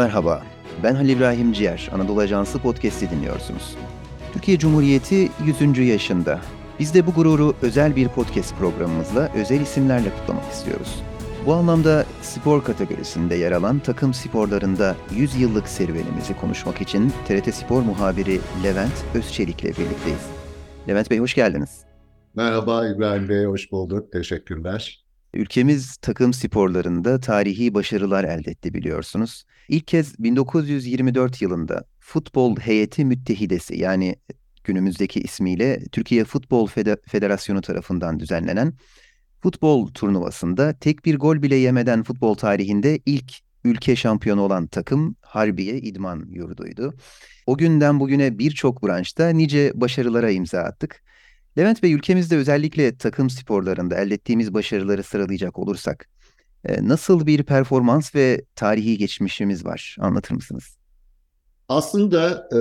Merhaba, ben Halil İbrahim Ciğer, Anadolu Ajansı Podcast'i dinliyorsunuz. Türkiye Cumhuriyeti 100. yaşında. Biz de bu gururu özel bir podcast programımızla özel isimlerle kutlamak istiyoruz. Bu anlamda spor kategorisinde yer alan takım sporlarında 100 yıllık serüvenimizi konuşmak için TRT Spor muhabiri Levent Özçelik ile birlikteyiz. Levent Bey hoş geldiniz. Merhaba İbrahim Bey, hoş bulduk. Teşekkürler. Ülkemiz takım sporlarında tarihi başarılar elde etti biliyorsunuz. İlk kez 1924 yılında Futbol Heyeti Müttehidesi yani günümüzdeki ismiyle Türkiye Futbol Federasyonu tarafından düzenlenen futbol turnuvasında tek bir gol bile yemeden futbol tarihinde ilk ülke şampiyonu olan takım Harbiye İdman Yurdu'ydu. O günden bugüne birçok branşta nice başarılara imza attık. Levent Bey ülkemizde özellikle takım sporlarında elde ettiğimiz başarıları sıralayacak olursak e, nasıl bir performans ve tarihi geçmişimiz var anlatır mısınız? Aslında e,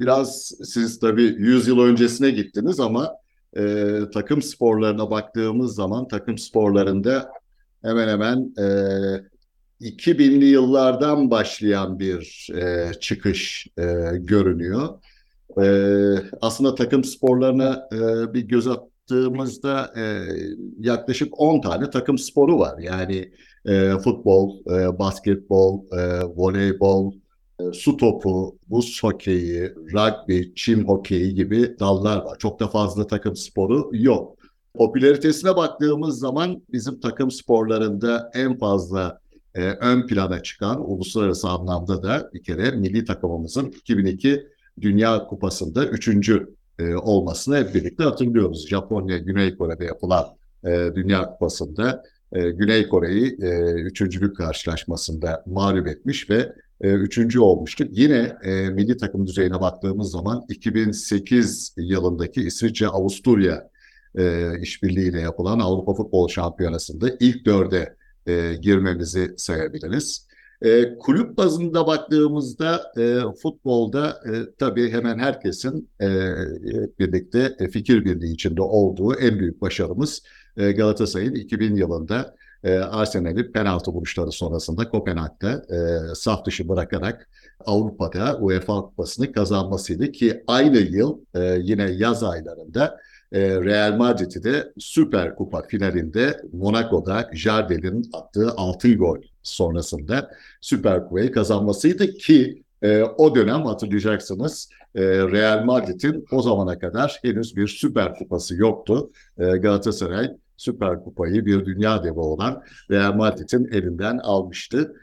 biraz siz tabii 100 yıl öncesine gittiniz ama e, takım sporlarına baktığımız zaman takım sporlarında hemen hemen e, 2000'li yıllardan başlayan bir çıkış görünüyor. E, aslında takım sporlarına e, bir göz attığımızda e, yaklaşık 10 tane takım sporu var. Yani e, futbol, e, basketbol, e, voleybol, e, su topu, buz hokeyi, rugby, çim hokeyi gibi dallar var. Çok da fazla takım sporu yok. Popülaritesine baktığımız zaman bizim takım sporlarında en fazla e, ön plana çıkan uluslararası anlamda da bir kere milli takımımızın 2002 Dünya Kupası'nda üçüncü e, olmasını hep birlikte hatırlıyoruz. Japonya, Güney Kore'de yapılan e, Dünya Kupası'nda e, Güney Kore'yi e, üçüncülük karşılaşmasında mağlup etmiş ve e, üçüncü olmuştuk. Yine e, milli takım düzeyine baktığımız zaman 2008 yılındaki İsviçre-Avusturya e, işbirliğiyle yapılan Avrupa Futbol Şampiyonası'nda ilk dörde e, girmemizi sayabiliriz. E, kulüp bazında baktığımızda e, futbolda e, tabii hemen herkesin e, birlikte e, fikir birliği içinde olduğu en büyük başarımız e, Galatasaray'ın 2000 yılında e, Arsenal'i penaltı vuruşları sonrasında Kopenhag'da e, saf dışı bırakarak Avrupa'da UEFA Kupası'nı kazanmasıydı ki aynı yıl e, yine yaz aylarında Real Madrid'i de Süper Kupa finalinde Monaco'da Jardel'in attığı 6 gol sonrasında Süper Kupayı kazanmasıydı ki e, o dönem hatırlayacaksınız e, Real Madrid'in o zamana kadar henüz bir Süper Kupası yoktu. E, Galatasaray Süper Kupayı bir dünya devi olan Real Madrid'in elinden almıştı.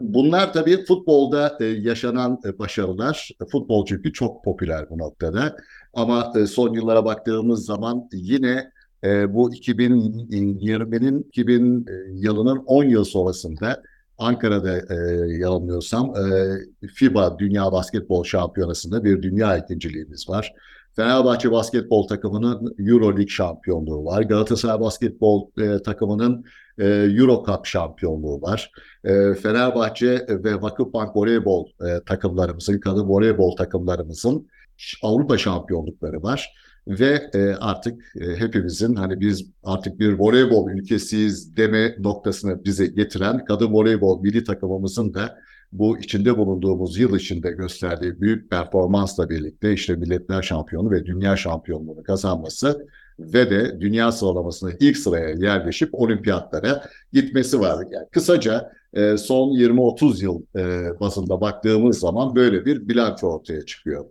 Bunlar tabii futbolda yaşanan başarılar. Futbol çünkü çok popüler bu noktada. Ama e, son yıllara baktığımız zaman yine e, bu 2020'nin 2000 yılının 10 yıl sonrasında Ankara'da e, yanılmıyorsam e, FIBA Dünya Basketbol Şampiyonası'nda bir dünya ikinciliğimiz var. Fenerbahçe basketbol takımının Euro League şampiyonluğu var. Galatasaray basketbol e, takımının e, Euro Cup şampiyonluğu var. E, Fenerbahçe ve Vakıfbank voleybol e, takımlarımızın, kadın voleybol takımlarımızın Avrupa şampiyonlukları var ve e, artık e, hepimizin hani biz artık bir voleybol ülkesiyiz deme noktasını bize getiren kadın voleybol milli takımımızın da bu içinde bulunduğumuz yıl içinde gösterdiği büyük performansla birlikte işte Milletler Şampiyonu ve Dünya Şampiyonluğunu kazanması ve de dünya sıralamasında ilk sıraya yerleşip olimpiyatlara gitmesi var. Yani kısaca e, son 20-30 yıl e, bazında baktığımız zaman böyle bir bilanço ortaya çıkıyor.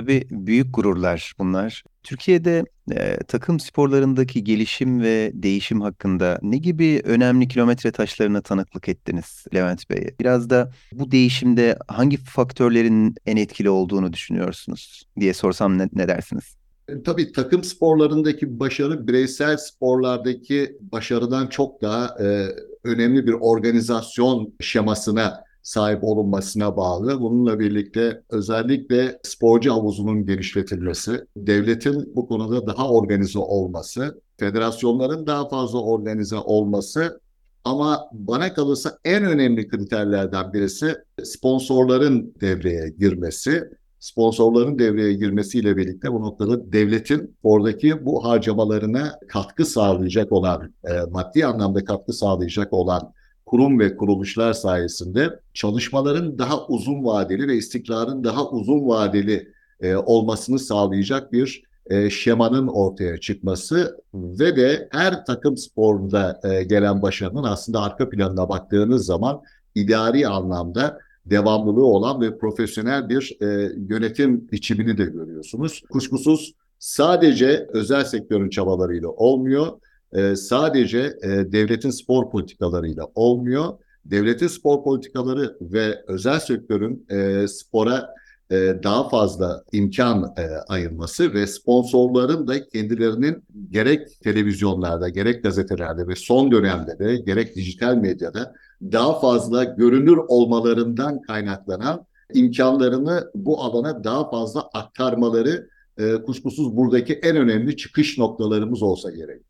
Tabii büyük gururlar bunlar. Türkiye'de e, takım sporlarındaki gelişim ve değişim hakkında ne gibi önemli kilometre taşlarına tanıklık ettiniz Levent Bey? Biraz da bu değişimde hangi faktörlerin en etkili olduğunu düşünüyorsunuz diye sorsam ne, ne dersiniz? E, tabii takım sporlarındaki başarı bireysel sporlardaki başarıdan çok daha e, önemli bir organizasyon şemasına sahip olunmasına bağlı. Bununla birlikte özellikle sporcu havuzunun genişletilmesi, devletin bu konuda daha organize olması, federasyonların daha fazla organize olması ama bana kalırsa en önemli kriterlerden birisi sponsorların devreye girmesi. Sponsorların devreye girmesiyle birlikte bu noktada devletin oradaki bu harcamalarına katkı sağlayacak olan, e, maddi anlamda katkı sağlayacak olan kurum ve kuruluşlar sayesinde çalışmaların daha uzun vadeli ve istikrarın daha uzun vadeli e, olmasını sağlayacak bir e, şemanın ortaya çıkması ve de her takım sporunda e, gelen başarının aslında arka planına baktığınız zaman idari anlamda devamlılığı olan ve profesyonel bir e, yönetim biçimini de görüyorsunuz. Kuşkusuz sadece özel sektörün çabalarıyla olmuyor, e, sadece e, devletin spor politikalarıyla olmuyor. Devletin spor politikaları ve özel sektörün e, spora e, daha fazla imkan e, ayırması ve sponsorların da kendilerinin gerek televizyonlarda, gerek gazetelerde ve son dönemde de gerek dijital medyada daha fazla görünür olmalarından kaynaklanan imkanlarını bu alana daha fazla aktarmaları e, kuşkusuz buradaki en önemli çıkış noktalarımız olsa gerek.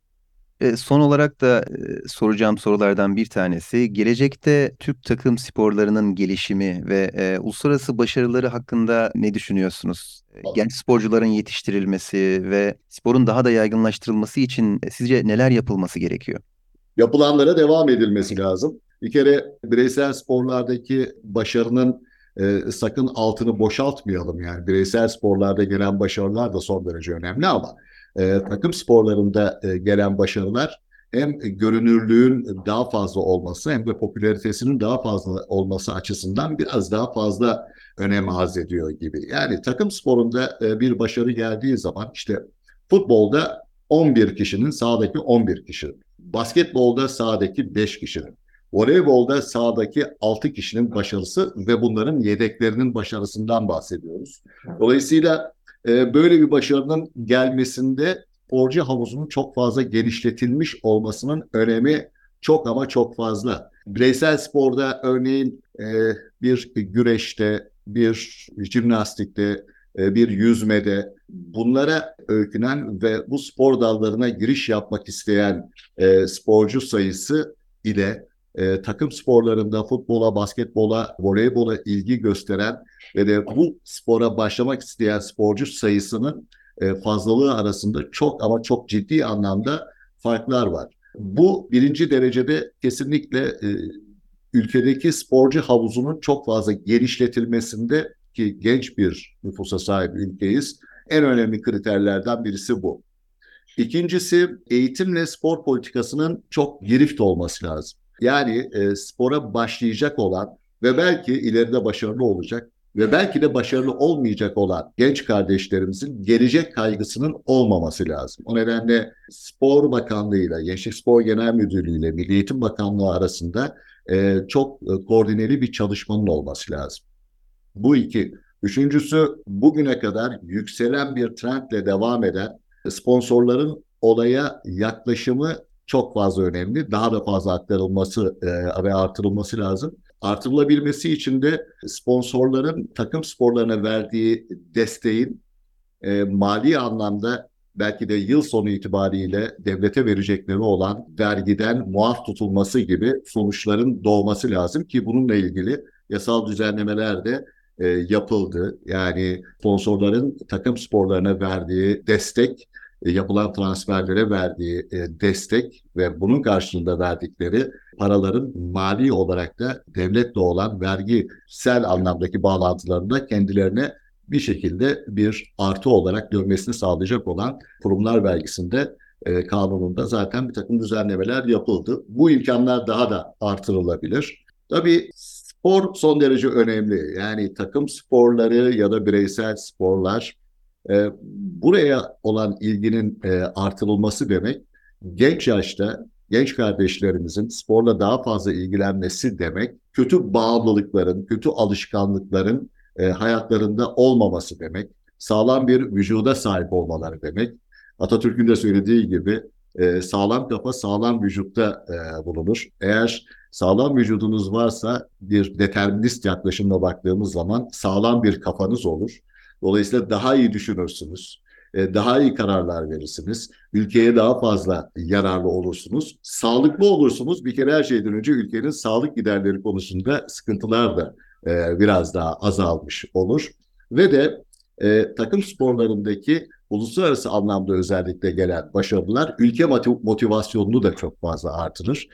E, son olarak da e, soracağım sorulardan bir tanesi, gelecekte Türk takım sporlarının gelişimi ve e, uluslararası başarıları hakkında ne düşünüyorsunuz? E, Genç sporcuların yetiştirilmesi ve sporun daha da yaygınlaştırılması için sizce neler yapılması gerekiyor? Yapılanlara devam edilmesi lazım. Bir kere bireysel sporlardaki başarının e, sakın altını boşaltmayalım. Yani bireysel sporlarda gelen başarılar da son derece önemli ama e, takım sporlarında e, gelen başarılar hem görünürlüğün daha fazla olması hem de popülaritesinin daha fazla olması açısından biraz daha fazla önem arz ediyor gibi. Yani takım sporunda e, bir başarı geldiği zaman işte futbolda 11 kişinin sahadaki 11 kişi, basketbolda sahadaki 5 kişinin, voleybolda sahadaki 6 kişinin başarısı ve bunların yedeklerinin başarısından bahsediyoruz. Dolayısıyla e, böyle bir başarının gelmesinde sporcu havuzunun çok fazla genişletilmiş olmasının önemi çok ama çok fazla. Bireysel sporda örneğin e, bir güreşte, bir jimnastikte, e, bir yüzmede bunlara öykünen ve bu spor dallarına giriş yapmak isteyen e, sporcu sayısı ile e, takım sporlarında futbola, basketbola, voleybola ilgi gösteren ve de bu spora başlamak isteyen sporcu sayısının e, fazlalığı arasında çok ama çok ciddi anlamda farklar var. Bu birinci derecede kesinlikle e, ülkedeki sporcu havuzunun çok fazla genişletilmesinde ki genç bir nüfusa sahip ülkeyiz. En önemli kriterlerden birisi bu. İkincisi eğitimle spor politikasının çok girift olması lazım. Yani e, spora başlayacak olan ve belki ileride başarılı olacak ve belki de başarılı olmayacak olan genç kardeşlerimizin gelecek kaygısının olmaması lazım. O nedenle Spor Bakanlığı ile Gençlik Spor Genel Müdürlüğü ile Milli Eğitim Bakanlığı arasında e, çok e, koordineli bir çalışmanın olması lazım. Bu iki. Üçüncüsü bugüne kadar yükselen bir trendle devam eden sponsorların olaya yaklaşımı çok fazla önemli. Daha da fazla aktarılması e, ve artırılması lazım. Artırılabilmesi için de sponsorların takım sporlarına verdiği desteğin e, mali anlamda belki de yıl sonu itibariyle devlete verecekleri olan vergiden muaf tutulması gibi sonuçların doğması lazım ki bununla ilgili yasal düzenlemeler de e, yapıldı. Yani sponsorların takım sporlarına verdiği destek yapılan transferlere verdiği e, destek ve bunun karşılığında verdikleri paraların mali olarak da devletle olan vergisel anlamdaki bağlantılarında kendilerine bir şekilde bir artı olarak dönmesini sağlayacak olan kurumlar vergisinde e, kanununda zaten bir takım düzenlemeler yapıldı. Bu imkanlar daha da artırılabilir. Tabii spor son derece önemli. Yani takım sporları ya da bireysel sporlar e, buraya olan ilginin e, artırılması demek genç yaşta genç kardeşlerimizin sporla daha fazla ilgilenmesi demek kötü bağımlılıkların, kötü alışkanlıkların e, hayatlarında olmaması demek. Sağlam bir vücuda sahip olmaları demek. Atatürk'ün de söylediği gibi e, sağlam kafa sağlam vücutta e, bulunur. Eğer sağlam vücudunuz varsa bir determinist yaklaşımla baktığımız zaman sağlam bir kafanız olur. Dolayısıyla daha iyi düşünürsünüz. E, daha iyi kararlar verirsiniz. Ülkeye daha fazla yararlı olursunuz. Sağlıklı olursunuz. Bir kere her şeyden önce ülkenin sağlık giderleri konusunda sıkıntılar da e, biraz daha azalmış olur. Ve de e, takım sporlarındaki uluslararası anlamda özellikle gelen başarılar ülke motivasyonunu da çok fazla artırır.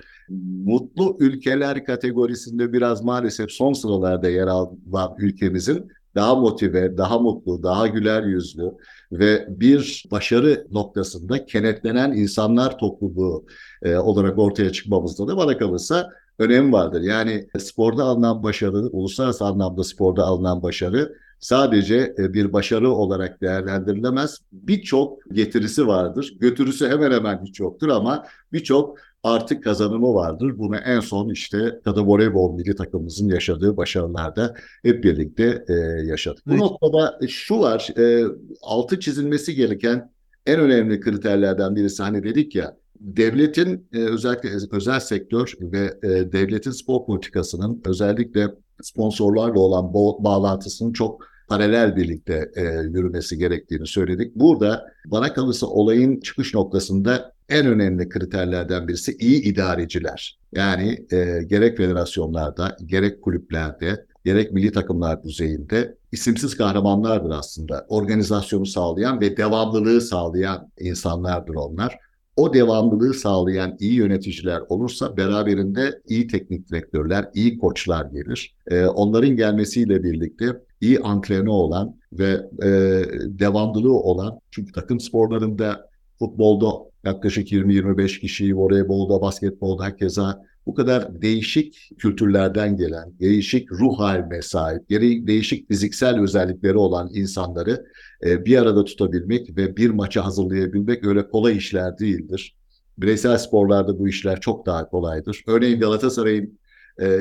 Mutlu ülkeler kategorisinde biraz maalesef son sıralarda yer alan ülkemizin daha motive, daha mutlu, daha güler yüzlü ve bir başarı noktasında kenetlenen insanlar topluluğu e, olarak ortaya çıkmamızda da bana kalırsa önem vardır. Yani sporda alınan başarı, uluslararası anlamda sporda alınan başarı sadece e, bir başarı olarak değerlendirilemez. Birçok getirisi vardır. Götürüsü hemen hemen hiç yoktur ama birçok artık kazanımı vardır. Bunu en son işte kadın voleybol milli takımımızın yaşadığı başarılarda hep birlikte e, yaşadık. Evet. Bu noktada şu var, e, altı çizilmesi gereken en önemli kriterlerden birisi hani dedik ya devletin e, özellikle özel sektör ve e, devletin spor politikasının özellikle sponsorlarla olan bağlantısının çok paralel birlikte e, yürümesi gerektiğini söyledik. Burada bana kalırsa olayın çıkış noktasında en önemli kriterlerden birisi iyi idareciler. Yani e, gerek federasyonlarda, gerek kulüplerde, gerek milli takımlar düzeyinde isimsiz kahramanlardır aslında. Organizasyonu sağlayan ve devamlılığı sağlayan insanlardır onlar o devamlılığı sağlayan iyi yöneticiler olursa beraberinde iyi teknik direktörler, iyi koçlar gelir. E, onların gelmesiyle birlikte iyi antrenör olan ve e, devamlılığı olan çünkü takım sporlarında futbolda yaklaşık 20-25 kişi, voleybolda, basketbolda herkese bu kadar değişik kültürlerden gelen, değişik ruh haline sahip, değişik fiziksel özellikleri olan insanları e, bir arada tutabilmek ve bir maça hazırlayabilmek öyle kolay işler değildir. Bireysel sporlarda bu işler çok daha kolaydır. Örneğin Galatasaray'ın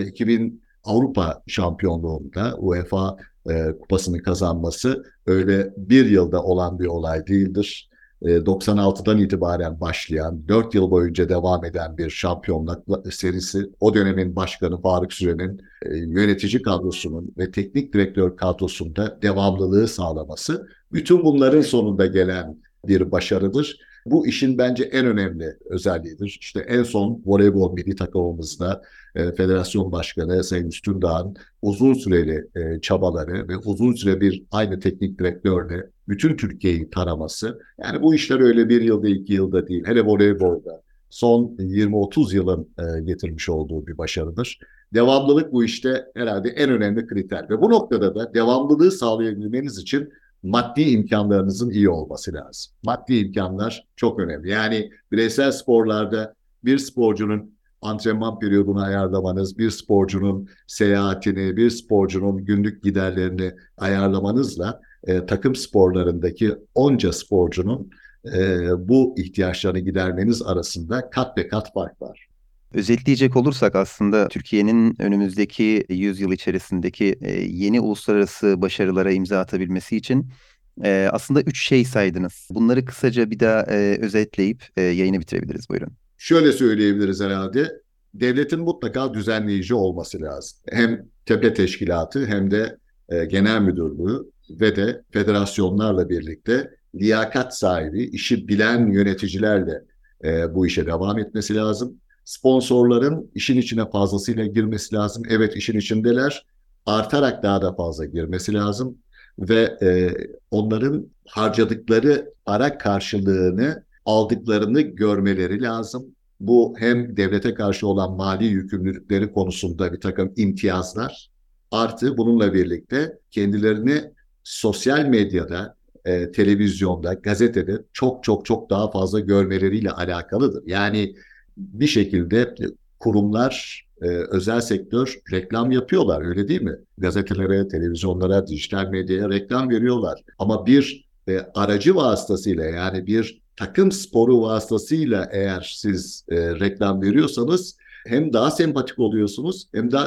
2000 e, Avrupa şampiyonluğunda UEFA e, kupasını kazanması öyle bir yılda olan bir olay değildir. 96'dan itibaren başlayan, 4 yıl boyunca devam eden bir şampiyonluk serisi, o dönemin başkanı Faruk Süren'in yönetici kadrosunun ve teknik direktör kadrosunda devamlılığı sağlaması bütün bunların sonunda gelen bir başarıdır. Bu işin bence en önemli özelliğidir. İşte en son voleybol milli takımımızda e, federasyon başkanı Sayın Üstündağ'ın uzun süreli e, çabaları ve uzun süre bir aynı teknik direktörle bütün Türkiye'yi taraması. Yani bu işler öyle bir yılda iki yılda değil. Hele voleybolda son 20-30 yılın e, getirmiş olduğu bir başarıdır. Devamlılık bu işte herhalde en önemli kriter ve bu noktada da devamlılığı sağlayabilmeniz için maddi imkanlarınızın iyi olması lazım. Maddi imkanlar çok önemli. Yani bireysel sporlarda bir sporcunun antrenman periyodunu ayarlamanız, bir sporcunun seyahatini, bir sporcunun günlük giderlerini ayarlamanızla e, takım sporlarındaki onca sporcunun e, bu ihtiyaçlarını gidermeniz arasında kat ve kat fark var. Özetleyecek olursak aslında Türkiye'nin önümüzdeki 100 yıl içerisindeki e, yeni uluslararası başarılara imza atabilmesi için e, aslında üç şey saydınız. Bunları kısaca bir daha e, özetleyip yayını bitirebiliriz. Buyurun. Şöyle söyleyebiliriz herhalde. Devletin mutlaka düzenleyici olması lazım. Hem tepe teşkilatı hem de genel müdürlüğü ve de federasyonlarla birlikte liyakat sahibi, işi bilen yöneticilerle bu işe devam etmesi lazım sponsorların işin içine fazlasıyla girmesi lazım. Evet işin içindeler. Artarak daha da fazla girmesi lazım ve e, onların harcadıkları para karşılığını aldıklarını görmeleri lazım. Bu hem devlete karşı olan mali yükümlülükleri konusunda bir takım imtiyazlar artı bununla birlikte kendilerini sosyal medyada, e, televizyonda, gazetede çok çok çok daha fazla görmeleriyle alakalıdır. Yani bir şekilde kurumlar, e, özel sektör reklam yapıyorlar öyle değil mi? Gazetelere, televizyonlara, dijital medyaya reklam veriyorlar. Ama bir e, aracı vasıtasıyla yani bir takım sporu vasıtasıyla eğer siz e, reklam veriyorsanız hem daha sempatik oluyorsunuz hem de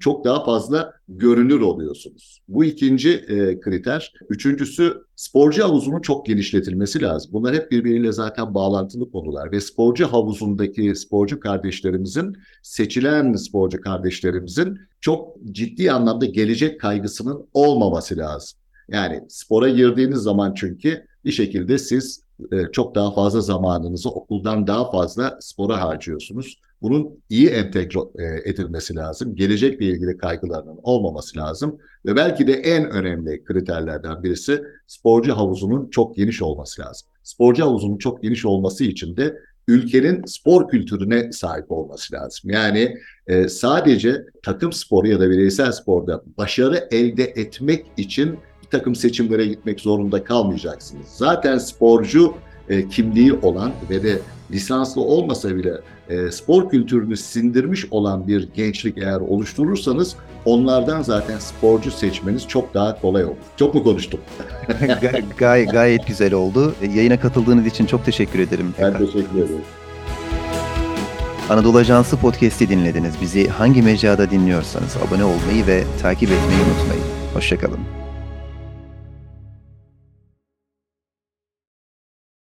çok daha fazla görünür oluyorsunuz. Bu ikinci e, kriter. Üçüncüsü sporcu havuzunun çok genişletilmesi lazım. Bunlar hep birbiriyle zaten bağlantılı konular ve sporcu havuzundaki sporcu kardeşlerimizin, seçilen sporcu kardeşlerimizin çok ciddi anlamda gelecek kaygısının olmaması lazım. Yani spora girdiğiniz zaman çünkü bir şekilde siz e, çok daha fazla zamanınızı okuldan daha fazla spora harcıyorsunuz. Bunun iyi entegre e, edilmesi lazım. Gelecekle ilgili kaygılarının olmaması lazım. Ve belki de en önemli kriterlerden birisi sporcu havuzunun çok geniş olması lazım. Sporcu havuzunun çok geniş olması için de ülkenin spor kültürüne sahip olması lazım. Yani e, sadece takım sporu ya da bireysel sporda başarı elde etmek için bir takım seçimlere gitmek zorunda kalmayacaksınız. Zaten sporcu e, kimliği olan ve de lisanslı olmasa bile e, spor kültürünü sindirmiş olan bir gençlik eğer oluşturursanız onlardan zaten sporcu seçmeniz çok daha kolay olur. Çok mu konuştum? Gay- gay- gayet güzel oldu. E, Yayına katıldığınız için çok teşekkür ederim. Ben teşekkür ederim. Anadolu Ajansı Podcast'i dinlediniz. Bizi hangi mecrada dinliyorsanız abone olmayı ve takip etmeyi unutmayın. Hoşçakalın.